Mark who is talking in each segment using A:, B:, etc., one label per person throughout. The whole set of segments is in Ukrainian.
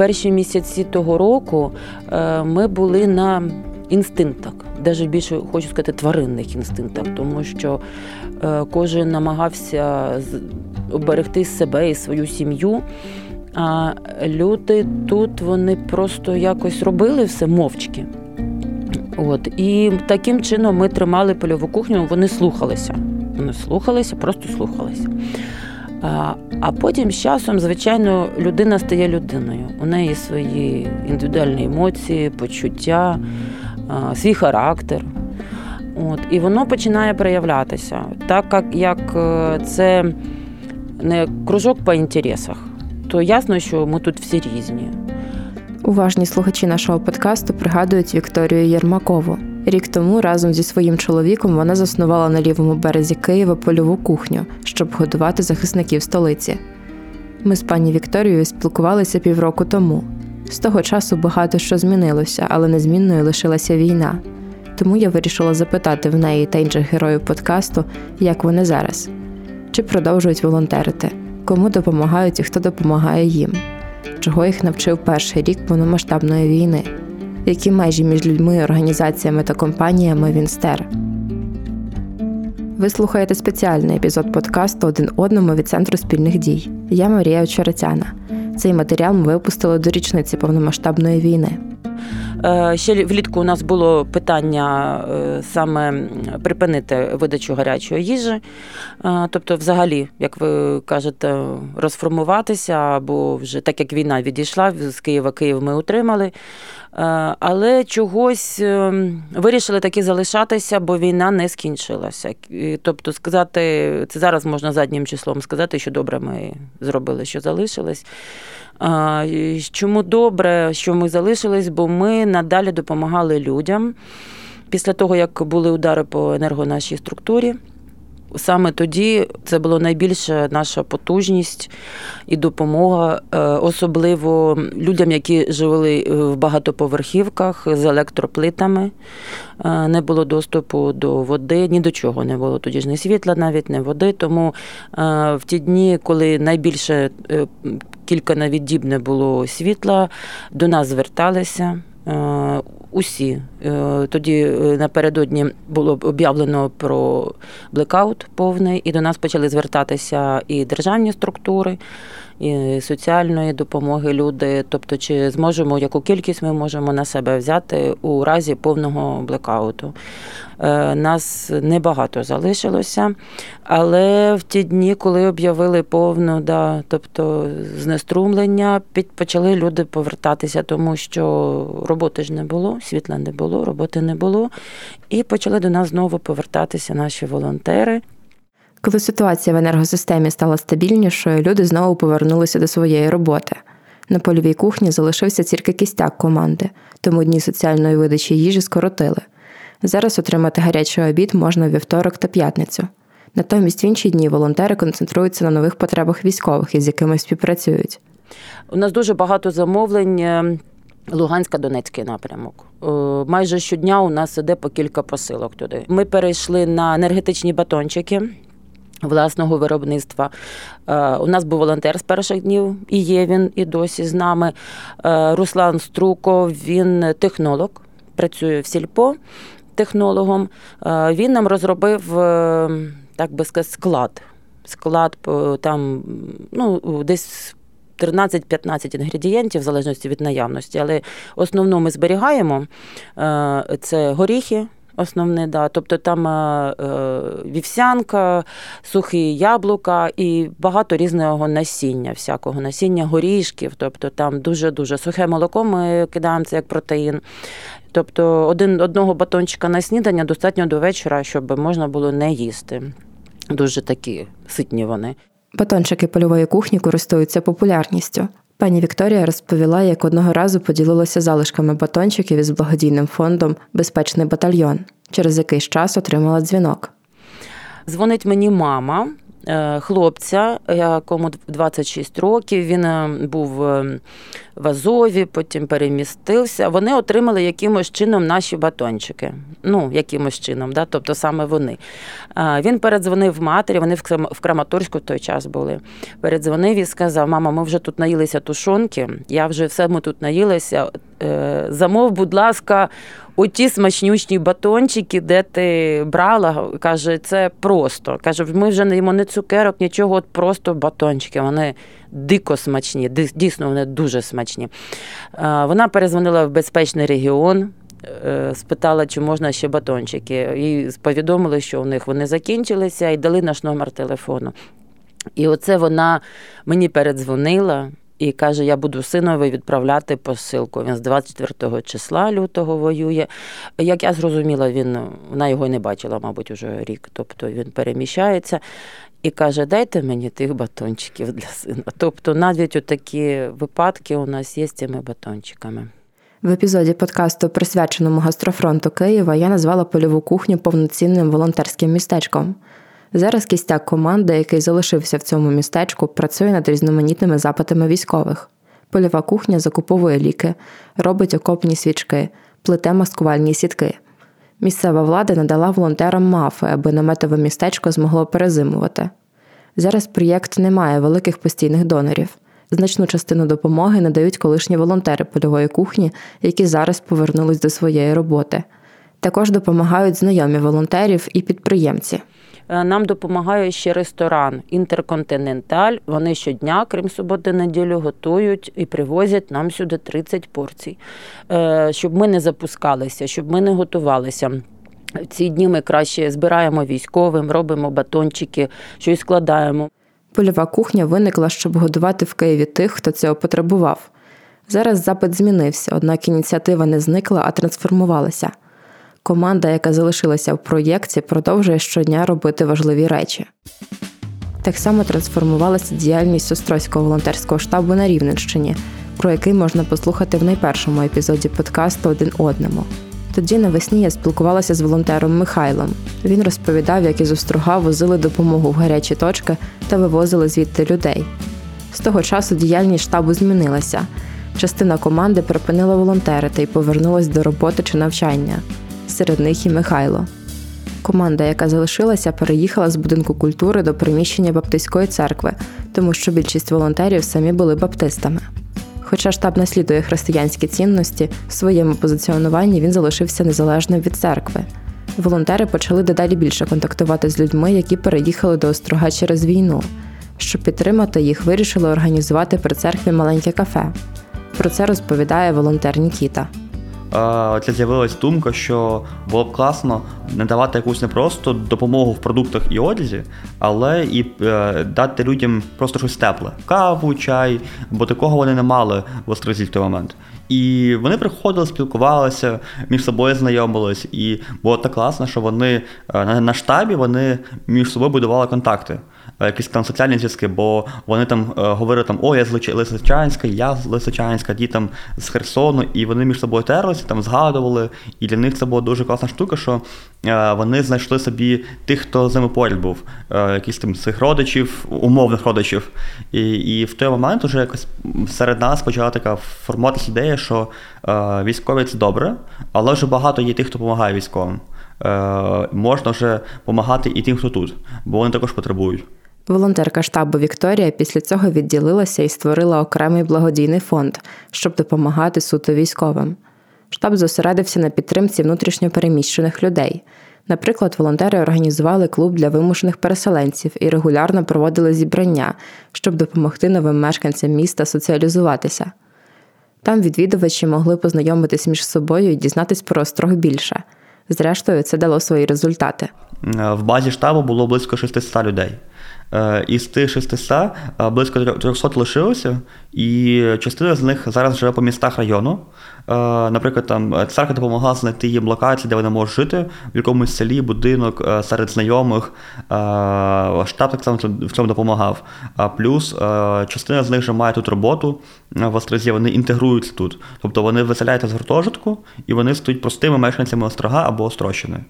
A: перші місяці того року е, ми були на інстинктах, навіть більше хочу сказати, тваринних інстинктах, тому що е, кожен намагався оберегти себе і свою сім'ю. А люди тут вони просто якось робили все мовчки. От І таким чином ми тримали польову кухню, вони слухалися. Вони слухалися, просто слухалися. А потім з часом, звичайно, людина стає людиною. У неї свої індивідуальні емоції, почуття, свій характер. От, І воно починає проявлятися. Так як е, це не кружок по інтересах, то ясно, що ми тут всі різні.
B: Уважні слухачі нашого подкасту пригадують Вікторію Єрмакову. Рік тому разом зі своїм чоловіком вона заснувала на лівому березі Києва польову кухню, щоб годувати захисників столиці. Ми з пані Вікторією спілкувалися півроку тому. З того часу багато що змінилося, але незмінною лишилася війна. Тому я вирішила запитати в неї та інших героїв подкасту, як вони зараз, чи продовжують волонтерити, кому допомагають і хто допомагає їм, чого їх навчив перший рік повномасштабної війни які межі між людьми, організаціями та компаніями він стер. Ви слухаєте спеціальний епізод подкасту один одному від Центру спільних дій. Я Марія Очеретяна. Цей матеріал ми випустили до річниці повномасштабної війни.
A: Е, ще влітку у нас було питання е, саме припинити видачу гарячої їжі, е, тобто, взагалі, як ви кажете, розформуватися, або вже так як війна відійшла з Києва, Київ ми утримали. Але чогось вирішили таки залишатися, бо війна не скінчилася. Тобто, сказати, це зараз можна заднім числом сказати, що добре ми зробили, що залишились. Чому добре, що ми залишились, бо ми надалі допомагали людям після того, як були удари по енергонашій структурі. Саме тоді це була найбільша наша потужність і допомога, е, особливо людям, які жили в багатоповерхівках з електроплитами. Е, не було доступу до води, ні до чого не було тоді ж ні світла, навіть не води. Тому е, в ті дні, коли найбільше кілька навіть діб не було світла, до нас зверталися. Е, усі. Е, тоді е, напередодні було об'явлено про блекаут повний, і до нас почали звертатися і державні структури, і соціальної допомоги люди. Тобто, чи зможемо яку кількість ми можемо на себе взяти у разі повного блекауту. Е, нас небагато залишилося, але в ті дні, коли об'явили повну, да, тобто знеструмлення, почали люди повертатися, тому що роботи ж не було, світла не було, роботи не було. І почали до нас знову повертатися наші волонтери.
B: Коли ситуація в енергосистемі стала стабільнішою, люди знову повернулися до своєї роботи. На польовій кухні залишився тільки кістяк команди, тому дні соціальної видачі їжі скоротили. Зараз отримати гарячий обід можна вівторок та п'ятницю. Натомість в інші дні волонтери концентруються на нових потребах військових, із якими співпрацюють.
A: У нас дуже багато замовлень. Е, Луганська, Донецький напрямок. Е, майже щодня у нас іде по кілька посилок туди. Ми перейшли на енергетичні батончики. Власного виробництва е, у нас був волонтер з перших днів, і є він і досі з нами. Руслан Струков, він технолог, працює в сільпо технологом. Е, він нам розробив, е, так би сказати, склад. Склад там ну, десь 13-15 інгредієнтів, в залежності від наявності. Але основну ми зберігаємо е, це горіхи. Основне, да. Тобто там е, вівсянка, сухі яблука і багато різного насіння, всякого насіння, горішків. Тобто там дуже-дуже сухе молоко ми кидаємо це як протеїн. Тобто один одного батончика на снідання достатньо до вечора, щоб можна було не їсти. Дуже такі ситні вони.
B: Батончики польової кухні користуються популярністю. Пані Вікторія розповіла, як одного разу поділилася залишками батончиків із благодійним фондом Безпечний батальйон. Через якийсь час отримала дзвінок.
A: Дзвонить мені мама хлопця, якому 26 років. Він був в Азові, потім перемістився. Вони отримали якимось чином наші батончики. Ну, якимось чином, да? тобто саме вони. Він передзвонив матері, вони в Краматорську в той час були. Передзвонив і сказав: Мама, ми вже тут наїлися тушонки, я вже все ми тут наїлися. Замов, будь ласка, оті смачнючні батончики, де ти брала, каже, це просто. Каже, ми вже не їмо не цукерок, нічого, от просто батончики. Вони дико смачні, дійсно, вони дуже смачні. Вона перезвонила в безпечний регіон. Е, спитала, чи можна ще батончики, і повідомили, що у них вони закінчилися, і дали наш номер телефону. І оце вона мені передзвонила і каже: Я буду синові відправляти посилку. Він з 24 числа лютого воює. Як я зрозуміла, він вона його не бачила, мабуть, уже рік. Тобто він переміщається. І каже, дайте мені тих батончиків для сина. Тобто, навіть у такі випадки у нас є з цими батончиками.
B: В епізоді подкасту, присвяченому гастрофронту Києва, я назвала польову кухню повноцінним волонтерським містечком. Зараз кістяк команди, який залишився в цьому містечку, працює над різноманітними запитами військових. Польова кухня закуповує ліки, робить окопні свічки, плете маскувальні сітки. Місцева влада надала волонтерам мафи, аби наметове містечко змогло перезимувати. Зараз проєкт не має великих постійних донорів. Значну частину допомоги надають колишні волонтери польової кухні, які зараз повернулись до своєї роботи. Також допомагають знайомі волонтерів і підприємці.
A: Е, нам допомагає ще ресторан Інтерконтиненталь. Вони щодня, крім суботи, неділю, готують і привозять нам сюди 30 порцій, е, щоб ми не запускалися, щоб ми не готувалися. В ці дні ми краще збираємо військовим, робимо батончики, щось складаємо.
B: Польова кухня виникла, щоб годувати в Києві тих, хто цього потребував. Зараз запит змінився, однак ініціатива не зникла, а трансформувалася. Команда, яка залишилася в проєкті, продовжує щодня робити важливі речі. Так само трансформувалася діяльність Острозького волонтерського штабу на Рівненщині, про який можна послухати в найпершому епізоді подкасту один одному. Тоді навесні я спілкувалася з волонтером Михайлом. Він розповідав, як із острога возили допомогу в гарячі точки та вивозили звідти людей. З того часу діяльність штабу змінилася. Частина команди припинила волонтерити і повернулась до роботи чи навчання серед них і Михайло. Команда, яка залишилася, переїхала з будинку культури до приміщення Баптистської церкви, тому що більшість волонтерів самі були баптистами. Хоча штаб наслідує християнські цінності, в своєму позиціонуванні він залишився незалежним від церкви. Волонтери почали дедалі більше контактувати з людьми, які переїхали до острога через війну. Щоб підтримати їх, вирішили організувати при церкві маленьке кафе. Про це розповідає волонтер Нікіта
C: це з'явилась думка, що було б класно не давати якусь не просто допомогу в продуктах і одязі, але і е, дати людям просто щось тепле каву, чай, бо такого вони не мали в Острозі в той момент. І вони приходили, спілкувалися, між собою знайомились, і було так класно, що вони е, на штабі вони між собою будували контакти. Е, якісь там соціальні зв'язки, бо вони там е, говорили там, о, я з Лисичанська, я з Лисичанська, ті там з Херсону, і вони між собою терлися, там згадували. І для них це була дуже класна штука, що е, вони знайшли собі тих, хто з ними поряд був, якісь там цих родичів, умовних родичів. І і в той момент вже якось серед нас почала така формуватися ідея, що військові це добре, але вже багато є тих, хто допомагає військовим. Можна вже допомагати і тим, хто тут, бо вони також потребують.
B: Волонтерка штабу Вікторія після цього відділилася і створила окремий благодійний фонд, щоб допомагати суто військовим. Штаб зосередився на підтримці внутрішньопереміщених людей. Наприклад, волонтери організували клуб для вимушених переселенців і регулярно проводили зібрання, щоб допомогти новим мешканцям міста соціалізуватися. Там відвідувачі могли познайомитись між собою і дізнатись про острог більше. Зрештою, це дало свої результати.
C: В базі штабу було близько 600 людей. Е, із тих 600 е, близько 300 лишилося, І частина з них зараз живе по містах району. Е, наприклад, там церква допомагала знайти їм локації, де вони можуть жити, в якомусь селі, будинок серед знайомих. Штаб так само в цьому допомагав. А плюс частина з них вже має тут роботу в Острозі, вони інтегруються тут. Тобто вони виселяються з гуртожитку і вони стають простими мешканцями Острога або Острощини.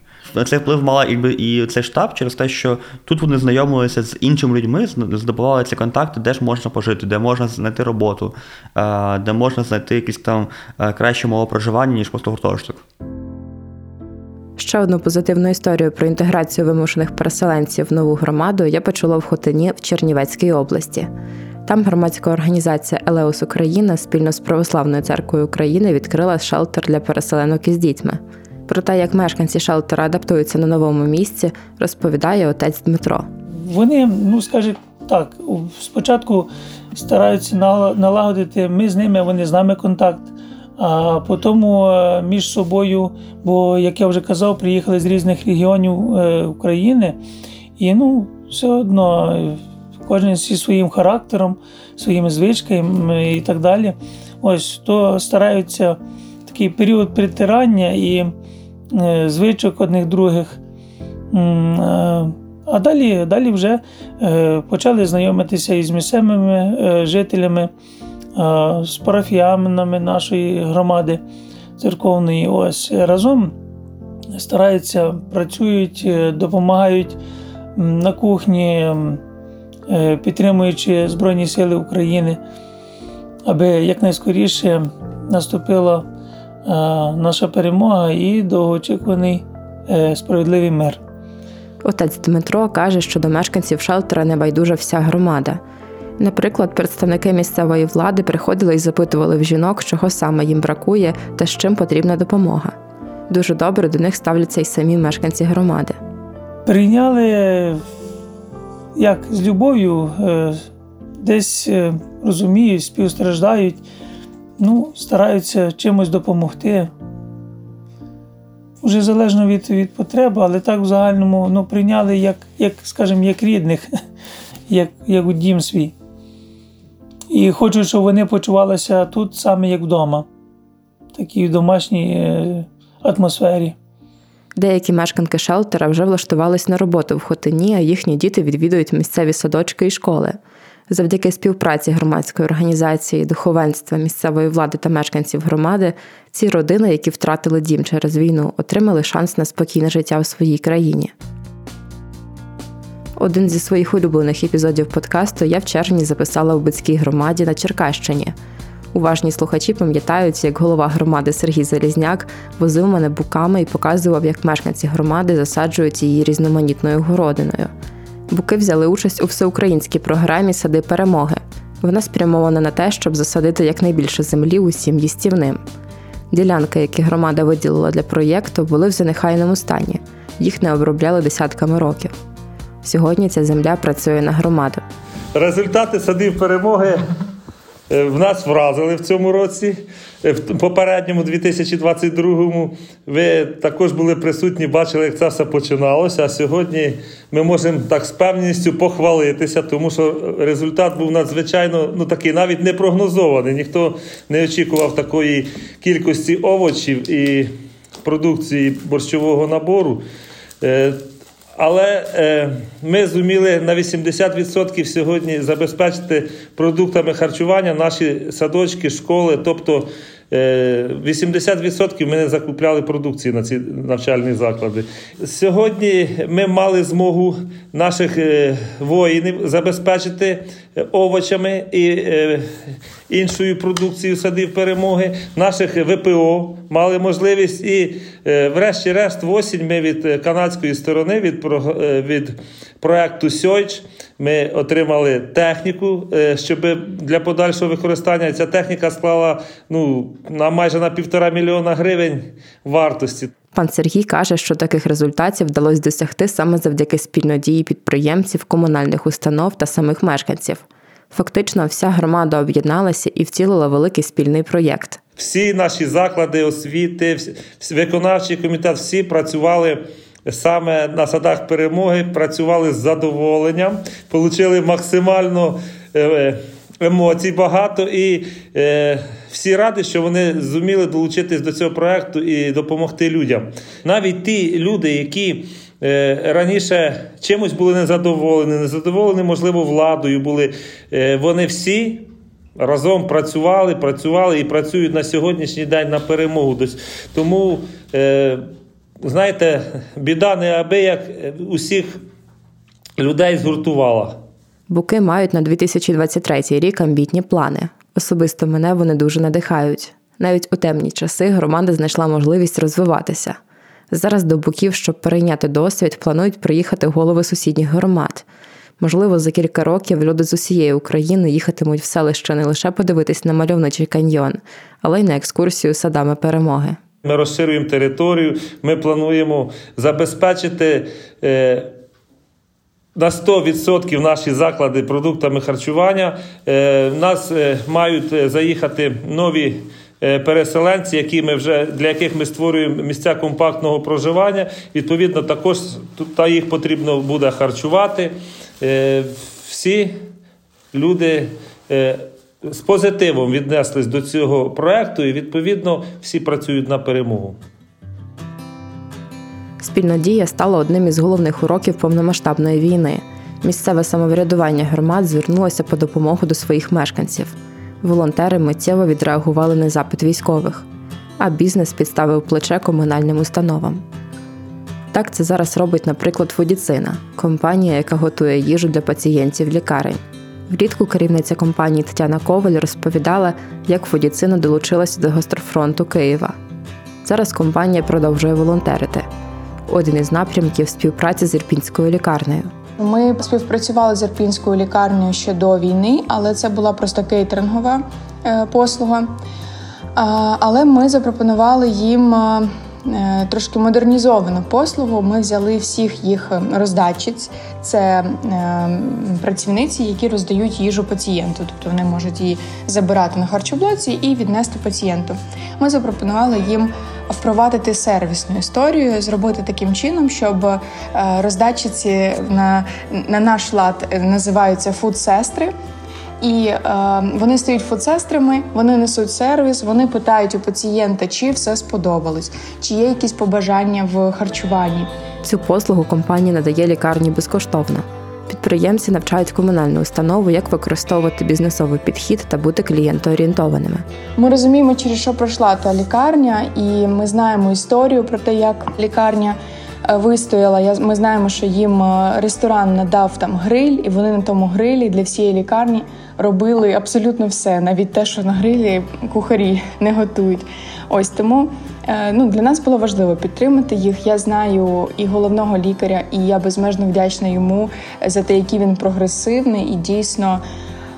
C: Цей вплив мала і цей штаб через те, що тут вони знайомилися з іншими людьми, здобували ці контакти, де ж можна пожити, де можна знайти роботу, де можна знайти якісь там краще мову проживання, ніж просто гуртожиток.
B: Ще одну позитивну історію про інтеграцію вимушених переселенців в нову громаду я почула в Хотині в Чернівецькій області. Там громадська організація Елеус Україна спільно з Православною церквою України відкрила шелтер для переселенок із дітьми. Про те, як мешканці шелтера адаптуються на новому місці, розповідає отець Дмитро.
D: Вони, ну скажімо так, спочатку стараються налагодити ми з ними, вони з нами контакт. А потім е, між собою, бо, як я вже казав, приїхали з різних регіонів е, України, і ну, все одно кожен зі своїм характером, своїми звичками і так далі. Ось то стараються такий період притирання і е, звичок одних других. А далі далі вже почали знайомитися із місцевими жителями з парафіянами нашої громади церковної. Ось разом стараються, працюють, е, допомагають на кухні, е, підтримуючи Збройні Сили України, аби якнайскоріше наступила наша перемога і довгоочікуваний е, справедливий мир.
B: Отець Дмитро каже, що до мешканців шелтера не байдужа вся громада. Наприклад, представники місцевої влади приходили і запитували в жінок, чого саме їм бракує та з чим потрібна допомога. Дуже добре до них ставляться й самі мешканці громади.
D: Прийняли як з любов'ю, е, десь е, розуміють, співстраждають, ну, стараються чимось допомогти. Уже залежно від від потреби, але так в загальному ну, прийняли як, як скажімо, як рідних, як, як у дім свій. І хочу, щоб вони почувалися тут саме як вдома, в такій домашній е, атмосфері.
B: Деякі мешканки шелтера вже влаштувались на роботу в Хотині, а їхні діти відвідують місцеві садочки і школи. Завдяки співпраці громадської організації, духовенства, місцевої влади та мешканців громади, ці родини, які втратили дім через війну, отримали шанс на спокійне життя в своїй країні. Один зі своїх улюблених епізодів подкасту я в червні записала в Бицькій громаді на Черкащині. Уважні слухачі пам'ятають, як голова громади Сергій Залізняк возив мене буками і показував, як мешканці громади засаджують її різноманітною городиною. Буки взяли участь у всеукраїнській програмі Сади перемоги. Вона спрямована на те, щоб засадити якнайбільше землі усім їстівним. Ділянки, які громада виділила для проєкту, були в занехайному стані. Їх не обробляли десятками років. Сьогодні ця земля працює на громаду.
E: Результати садів перемоги в нас вразили в цьому році. Е, в попередньому 2022-му ви також були присутні, бачили, як це все починалося. А сьогодні ми можемо так з певністю похвалитися, тому що результат був надзвичайно ну такий, навіть не прогнозований. Ніхто не очікував такої кількості овочів і продукції борщового набору. Але е, ми зуміли на 80% сьогодні забезпечити продуктами харчування наші садочки, школи. Тобто 80% ми не закупляли продукції на ці навчальні заклади. Сьогодні ми мали змогу наших е, воїнів забезпечити е, овочами і е, іншою продукцією садів перемоги. Наших ВПО мали можливість і, врешті-решт, в осінь ми від канадської сторони від від проекту Сьойч ми отримали техніку, щоб для подальшого використання ця техніка склала ну на майже на півтора мільйона гривень вартості.
B: Пан Сергій каже, що таких результатів вдалося досягти саме завдяки спільної дії підприємців, комунальних установ та самих мешканців. Фактично, вся громада об'єдналася і втілила великий спільний проєкт.
E: Всі наші заклади освіти, виконавчий комітет, всі працювали. Саме на садах перемоги працювали з задоволенням, отримали максимально е, емоцій багато, і е, всі раді, що вони зуміли долучитись до цього проекту і допомогти людям. Навіть ті люди, які е, раніше чимось були незадоволені, незадоволені, можливо, владою були, е, вони всі. Разом працювали, працювали і працюють на сьогоднішній день на перемогу. Тому, е, знаєте, біда неабияк усіх людей згуртувала.
B: Буки мають на 2023 рік амбітні плани. Особисто мене вони дуже надихають. Навіть у темні часи громада знайшла можливість розвиватися. Зараз до буків, щоб перейняти досвід, планують приїхати голови сусідніх громад. Можливо, за кілька років люди з усієї України їхатимуть в селище не лише подивитись на мальовничий каньйон, але й на екскурсію садами перемоги.
E: Ми розширюємо територію, ми плануємо забезпечити. Е, на 100% наші заклади продуктами харчування. Е, в нас е, мають заїхати нові переселенці, які ми вже для яких ми створюємо місця компактного проживання. Відповідно, також та їх потрібно буде харчувати. Всі люди з позитивом віднеслись до цього проекту, і відповідно всі працюють на перемогу.
B: Спільна дія стала одним із головних уроків повномасштабної війни. Місцеве самоврядування громад звернулося по допомогу до своїх мешканців. Волонтери миттєво відреагували на запит військових, а бізнес підставив плече комунальним установам. Так це зараз робить, наприклад, Фудіцина компанія, яка готує їжу для пацієнтів лікарень. Влітку керівниця компанії Тетяна Коваль розповідала, як Фудіцина долучилася до гострофронту Києва. Зараз компанія продовжує волонтерити один із напрямків співпраці з Ірпінською лікарнею.
F: Ми співпрацювали з Ірпінською лікарнею ще до війни, але це була просто кейтерингова е, послуга. Але ми запропонували їм е, трошки модернізовану послугу. Ми взяли всіх їх роздатчиць. Це е, працівниці, які роздають їжу пацієнту, тобто вони можуть її забирати на харчоблоці і віднести пацієнту. Ми запропонували їм впровадити сервісну історію, зробити таким чином, щоб е, роздатчиці на, на наш лад називаються фуд-сестри. І е, вони стають фудсестрами, вони несуть сервіс, вони питають у пацієнта, чи все сподобалось, чи є якісь побажання в харчуванні.
B: Цю послугу компанія надає лікарні безкоштовно. Підприємці навчають комунальну установу, як використовувати бізнесовий підхід та бути клієнтоорієнтованими.
F: Ми розуміємо, через що пройшла та лікарня, і ми знаємо історію про те, як лікарня е, вистояла. Ми знаємо, що їм е, ресторан надав там гриль, і вони на тому грилі для всієї лікарні робили абсолютно все, навіть те, що на грилі кухарі не готують. Ось тому Е, ну, Для нас було важливо підтримати їх. Я знаю і головного лікаря, і я безмежно вдячна йому за те, який він прогресивний і дійсно.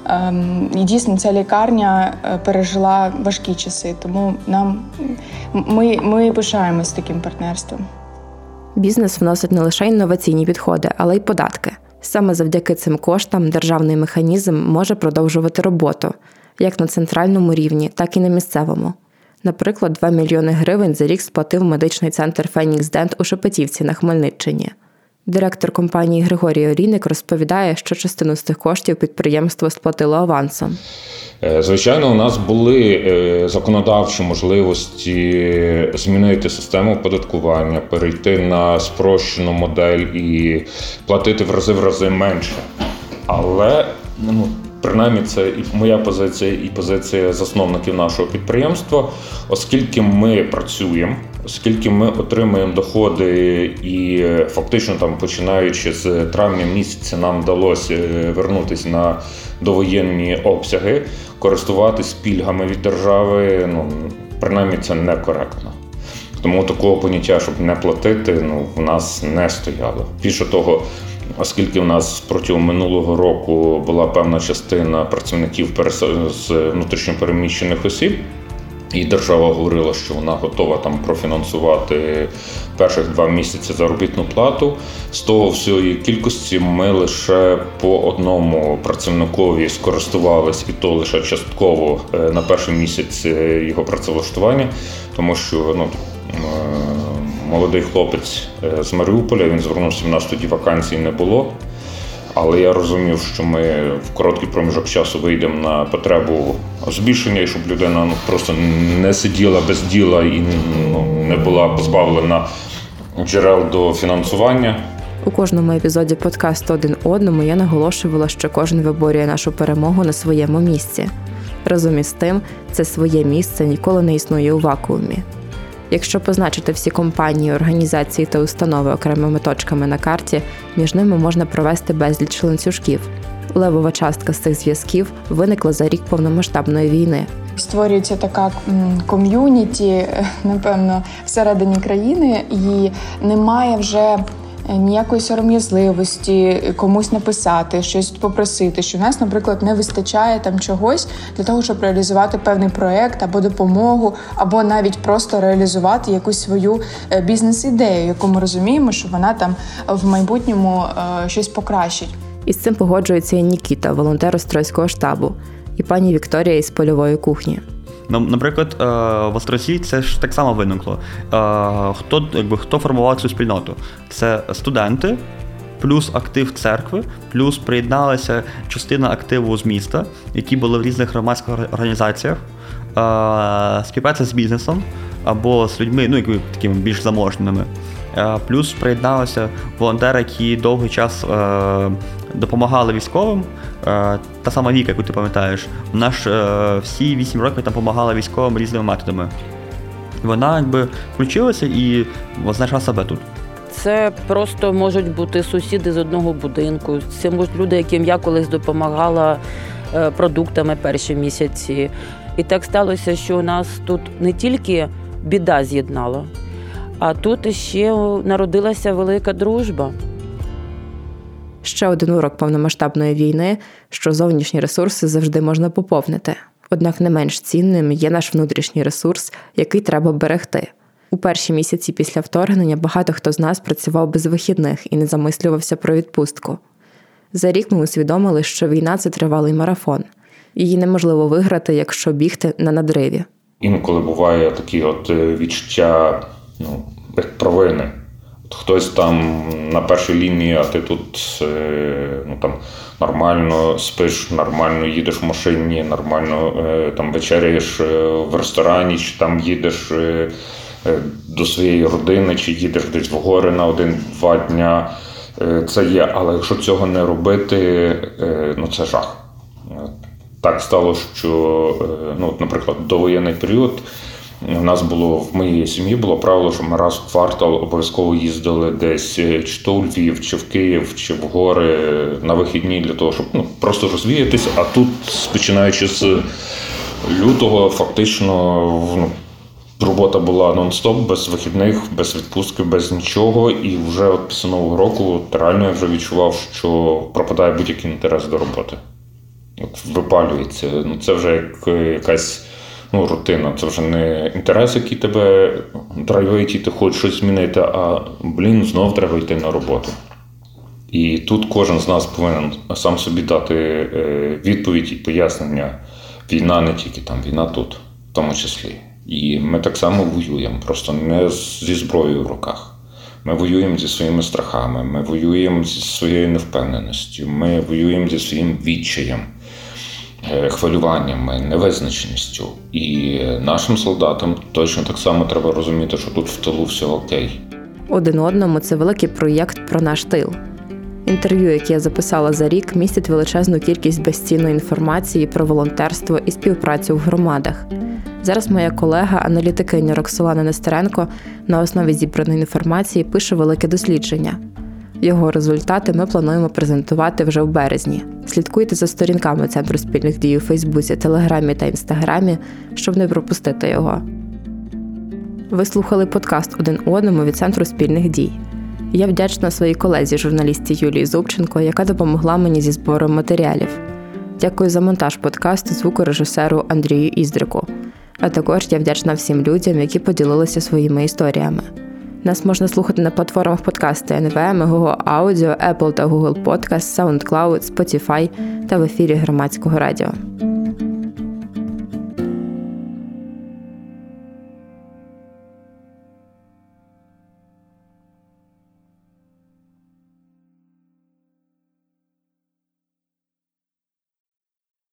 F: Ем, і дійсно ця лікарня пережила важкі часи, тому нам ми ми пишаємось таким партнерством.
B: Бізнес вносить не лише інноваційні підходи, але й податки. Саме завдяки цим коштам державний механізм може продовжувати роботу як на центральному рівні, так і на місцевому. Наприклад, 2 мільйони гривень за рік сплатив медичний центр Фенікс Дент у Шепетівці на Хмельниччині. Директор компанії Григорій Олійник розповідає, що частину з цих коштів підприємство сплатило авансом.
G: Е, звичайно, у нас були е, законодавчі можливості змінити систему оподаткування, перейти на спрощену модель і платити в рази в рази менше. Але ну, Принаймні, це і моя позиція, і позиція засновників нашого підприємства, оскільки ми працюємо, оскільки ми отримуємо доходи, і фактично там, починаючи з травня місяця, нам вдалося е, вернутися на довоєнні обсяги, користуватись пільгами від держави. Ну принаймні це некоректно. Тому такого поняття, щоб не платити, ну в нас не стояло. Більше того оскільки в нас протягом минулого року була певна частина працівників з внутрішньопереміщених осіб. І держава говорила, що вона готова там профінансувати перших два місяці заробітну плату. З того всієї кількості ми лише по одному працівникові скористувались, і то лише частково е, на перший місяць е, його працевлаштування, тому що ну молодий хлопець е, з Маріуполя. Він звернувся в нас тоді вакансій не було. Але я розумів, що ми в короткий проміжок часу вийдемо на потребу збільшення, і щоб людина ну, просто не сиділа без діла і ну, не була позбавлена джерел до фінансування.
B: У кожному епізоді подкасту один одному я наголошувала, що кожен виборює нашу перемогу на своєму місці. Разом із тим, це своє місце ніколи не існує у вакуумі. Якщо позначити всі компанії, організації та установи окремими точками на карті, між ними можна провести безліч ланцюжків. Левова частка з цих зв'язків виникла за рік повномасштабної війни.
F: Створюється така ком'юніті, напевно, всередині країни, і немає вже ніякої сором'язливості комусь написати, щось попросити, що в нас, наприклад, не вистачає там чогось для того, щоб реалізувати певний проект або допомогу, або навіть просто реалізувати якусь свою е, бізнес-ідею, яку ми розуміємо, що вона там в майбутньому е, щось покращить.
B: Із цим погоджується і Нікіта, волонтер Острозького штабу, і пані Вікторія із польової кухні.
C: Наприклад, е, в Острозі це ж так само виникло. Е, хто якби, хто формував цю спільноту? Це студенти, плюс актив церкви, плюс приєдналася частина активу з міста, які були в різних громадських організаціях, е, співпраця з бізнесом або з людьми, ну якби такими більш заможними. Плюс приєдналися волонтери, які довгий час допомагали військовим. Та сама Віка, яку ти пам'ятаєш, вона ж всі 8 років там допомагала військовим різними методами. Вона якби включилася і знайшла себе тут.
A: Це просто можуть бути сусіди з одного будинку. Це можуть люди, яким я колись допомагала е, продуктами перші місяці. І так сталося, що у нас тут не тільки біда з'єднала, а тут ще народилася велика дружба.
B: Ще один урок повномасштабної війни, що зовнішні ресурси завжди можна поповнити. Однак не менш цінним є наш внутрішній ресурс, який треба берегти. У перші місяці після вторгнення багато хто з нас працював без вихідних і не замислювався про відпустку. За рік ми усвідомили, що війна це тривалий марафон. Її неможливо виграти, якщо бігти на надриві.
G: Інколи буває такі от е, відчуття ну, як провини. Хтось там на першій лінії, а ти тут е, ну, там, нормально спиш, нормально їдеш в машині, нормально е, там вечеряєш е, в ресторані, чи там їдеш до своєї родини, чи їдеш десь в гори на один-два дня. Це є, але якщо цього не робити, ну це жах. Так стало, що, ну, наприклад, довоєнний період. У нас було в моїй сім'ї було правило, що ми раз в квартал обов'язково їздили десь е, чи то у Львів, чи в Київ, чи в гори на вихідні для того, щоб ну, просто розвіятися. А тут, починаючи з лютого, фактично ну, робота була нон-стоп, без вихідних, без відпустки, без нічого. І вже от після нового року реально я вже відчував, що пропадає будь-який інтерес до роботи. От Випалюється. Ну, Це вже як якась ну, рутина. Це вже не інтерес, який тебе драйвить, і ти хочеш щось змінити, а блін, знов треба йти на роботу. І тут кожен з нас повинен сам собі дати е, відповідь і пояснення. Війна не тільки там, війна тут, в тому числі. І ми так само воюємо, просто не зі зброєю в руках. Ми воюємо зі своїми страхами, ми воюємо зі своєю невпевненістю, ми воюємо зі своїм відчаєм. Е, хвилюваннями, невизначеністю. І нашим солдатам точно так само треба розуміти, що тут в тилу все окей.
B: Один одному це великий проєкт про наш тил. Інтерв'ю, яке я записала за рік, містить величезну кількість безцінної інформації про волонтерство і співпрацю в громадах. Зараз моя колега, аналітикиня Роксолана Нестеренко, на основі зібраної інформації пише велике дослідження. Його результати ми плануємо презентувати вже в березні. Слідкуйте за сторінками Центру спільних дій у Фейсбуці, Телеграмі та Інстаграмі, щоб не пропустити його. Ви слухали подкаст один одному від Центру спільних дій. Я вдячна своїй колезі, журналісті Юлії Зубченко, яка допомогла мені зі збором матеріалів. Дякую за монтаж подкасту звукорежисеру Андрію Іздрику. А також я вдячна всім людям, які поділилися своїми історіями. Нас можна слухати на платформах подкасти NVM, Google Audio, Apple та Google Podcast, SoundCloud, Spotify та в ефірі громадського радіо.